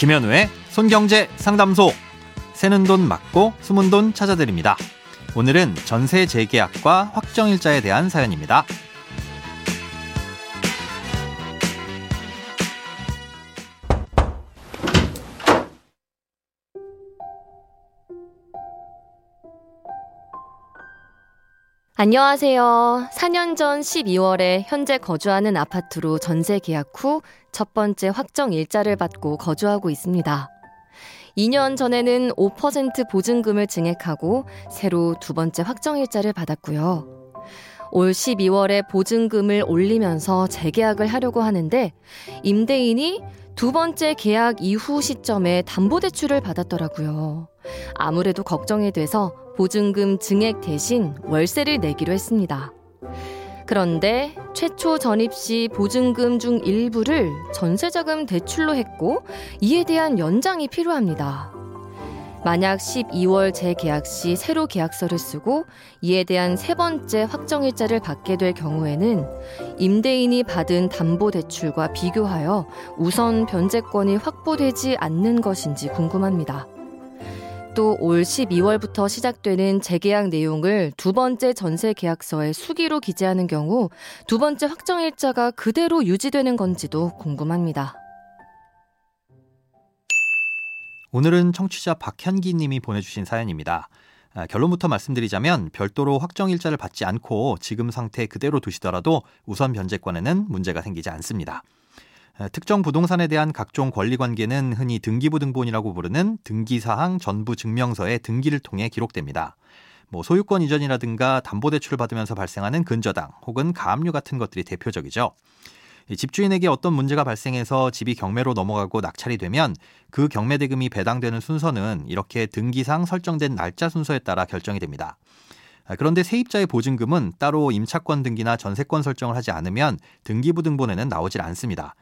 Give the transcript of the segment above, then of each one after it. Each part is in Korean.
김현우의 손경제 상담소. 새는 돈 맞고 숨은 돈 찾아드립니다. 오늘은 전세 재계약과 확정일자에 대한 사연입니다. 안녕하세요. 4년 전 12월에 현재 거주하는 아파트로 전세 계약 후 첫 번째 확정 일자를 받고 거주하고 있습니다. 2년 전에는 5% 보증금을 증액하고 새로 두 번째 확정 일자를 받았고요. 올 12월에 보증금을 올리면서 재계약을 하려고 하는데 임대인이 두 번째 계약 이후 시점에 담보대출을 받았더라고요. 아무래도 걱정이 돼서 보증금 증액 대신 월세를 내기로 했습니다. 그런데 최초 전입 시 보증금 중 일부를 전세자금 대출로 했고 이에 대한 연장이 필요합니다. 만약 12월 재계약 시 새로 계약서를 쓰고 이에 대한 세 번째 확정일자를 받게 될 경우에는 임대인이 받은 담보대출과 비교하여 우선 변제권이 확보되지 않는 것인지 궁금합니다. 또 올 12월부터 시작되는 재계약 내용을 두 번째 전세 계약서에 수기로 기재하는 경우 두 번째 확정일자가 그대로 유지되는 건지도 궁금합니다. 오늘은 청취자 박현기 님이 보내주신 사연입니다. 아, 결론부터 말씀드리자면 별도로 확정 일자를 받지 않고 지금 상태 그대로 두시더라도 우선 변제권에는 문제가 생기지 않습니다. 아, 특정 부동산에 대한 각종 권리관계는 흔히 등기부등본이라고 부르는 등기사항 전부 증명서의 등기를 통해 기록됩니다. 뭐 소유권 이전이라든가 담보대출을 받으면서 발생하는 근저당 혹은 가압류 같은 것들이 대표적이죠. 집주인에게 어떤 문제가 발생해서 집이 경매로 넘어가고 낙찰이 되면 그 경매 대금이 배당되는 순서는 이렇게 등기상 설정된 날짜 순서에 따라 결정이 됩니다. 아, 그런데 세입자의 보증금은 따로 임차권 등기나 전세권 설정을 하지 않으면 등기부 등본에는 나오질 않습니다.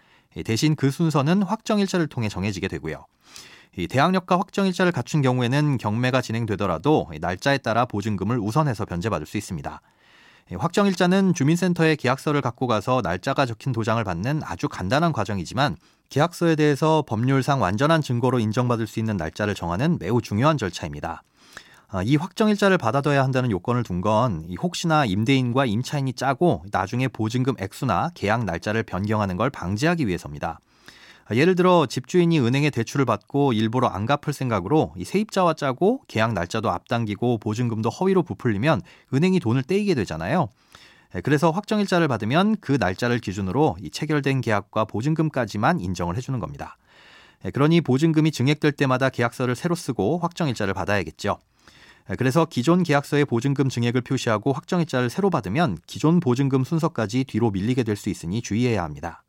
대신 그 순서는 확정일자를 통해 정해지게 되고요. 대항력과 확정일자를 갖춘 경우에는 경매가 진행되더라도 날짜에 따라 보증금을 우선해서 변제받을 수 있습니다. 확정일자는 주민센터에 계약서를 갖고 가서 날짜가 적힌 도장을 받는 아주 간단한 과정이지만 계약서에 대해서 법률상 완전한 증거로 인정받을 수 있는 날짜를 정하는 매우 중요한 절차입니다. 아, 이 확정일자를 받아둬야 한다는 요건을 둔 건 혹시나 임대인과 임차인이 짜고 나중에 보증금 액수나 계약 날짜를 변경하는 걸 방지하기 위해서입니다. 아, 예를 들어 집주인이 은행에 대출을 받고 일부러 안 갚을 생각으로 세입자와 짜고 계약 날짜도 앞당기고 보증금도 허위로 부풀리면 은행이 돈을 떼이게 되잖아요. 예, 그래서 확정일자를 받으면 그 날짜를 기준으로 이 체결된 계약과 보증금까지만 인정을 해주는 겁니다. 예, 그러니 보증금이 증액될 때마다 계약서를 새로 쓰고 확정일자를 받아야겠죠. 예, 그래서 기존 계약서의 보증금 증액을 표시하고 확정일자를 새로 받으면 기존 보증금 순서까지 뒤로 밀리게 될 수 있으니 주의해야 합니다.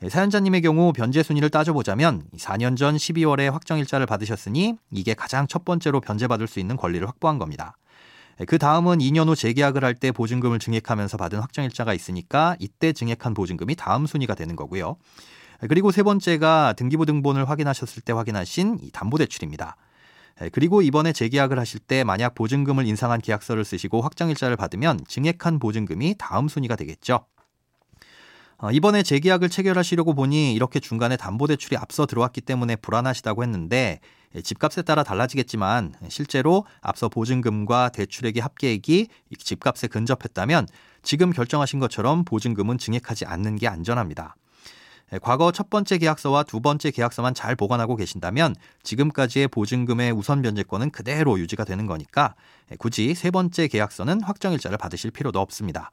네, 사연자님의 경우 변제 순위를 따져보자면 4년 전 12월에 확정 일자를 받으셨으니 이게 가장 첫 번째로 변제받을 수 있는 권리를 확보한 겁니다. 네, 그 다음은 2년 후 재계약을 할 때 보증금을 증액하면서 받은 확정일자가 있으니까 이때 증액한 보증금이 다음 순위가 되는 거고요. 네, 그리고 세 번째가 등기부 등본을 확인하셨을 때 확인하신 이 담보대출입니다. 그리고 이번에 재계약을 하실 때 만약 보증금을 인상한 계약서를 쓰시고 확정일자를 받으면 증액한 보증금이 다음 순위가 되겠죠. 어, 이번에 재계약을 체결하시려고 보니 이렇게 중간에 담보대출이 앞서 들어왔기 때문에 불안하시다고 했는데 예, 집값에 따라 달라지겠지만 실제로 앞서 보증금과 대출액의 합계액이 집값에 근접했다면 지금 결정하신 것처럼 보증금은 증액하지 않는 게 안전합니다. 예, 과거 첫 번째 계약서와 두 번째 계약서만 잘 보관하고 계신다면 지금까지의 보증금의 우선 변제권은 그대로 유지가 되는 거니까 예, 굳이 세 번째 계약서는 확정일자를 받으실 필요도 없습니다.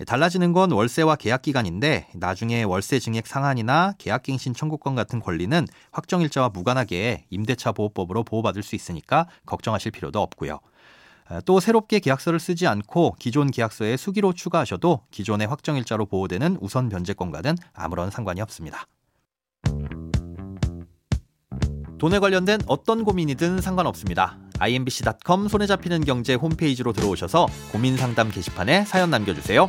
예, 달라지는 건 월세와 계약 기간인데 나중에 월세 증액 상한이나 계약갱신 청구권 같은 권리는 확정 일자와 무관하게 임대차 보호법으로 보호받을 수 있으니까 걱정하실 필요도 없고요. 또 새롭게 계약서를 쓰지 않고 기존 계약서에 수기로 추가하셔도 기존의 확정 일자로 보호되는 우선 변제권과는 아무런 상관이 없습니다. 돈에 관련된 어떤 고민이든 상관없습니다. imbc.com 손에 잡히는 경제 홈페이지로 들어오셔서 고민 상담 게시판에 사연 남겨주세요.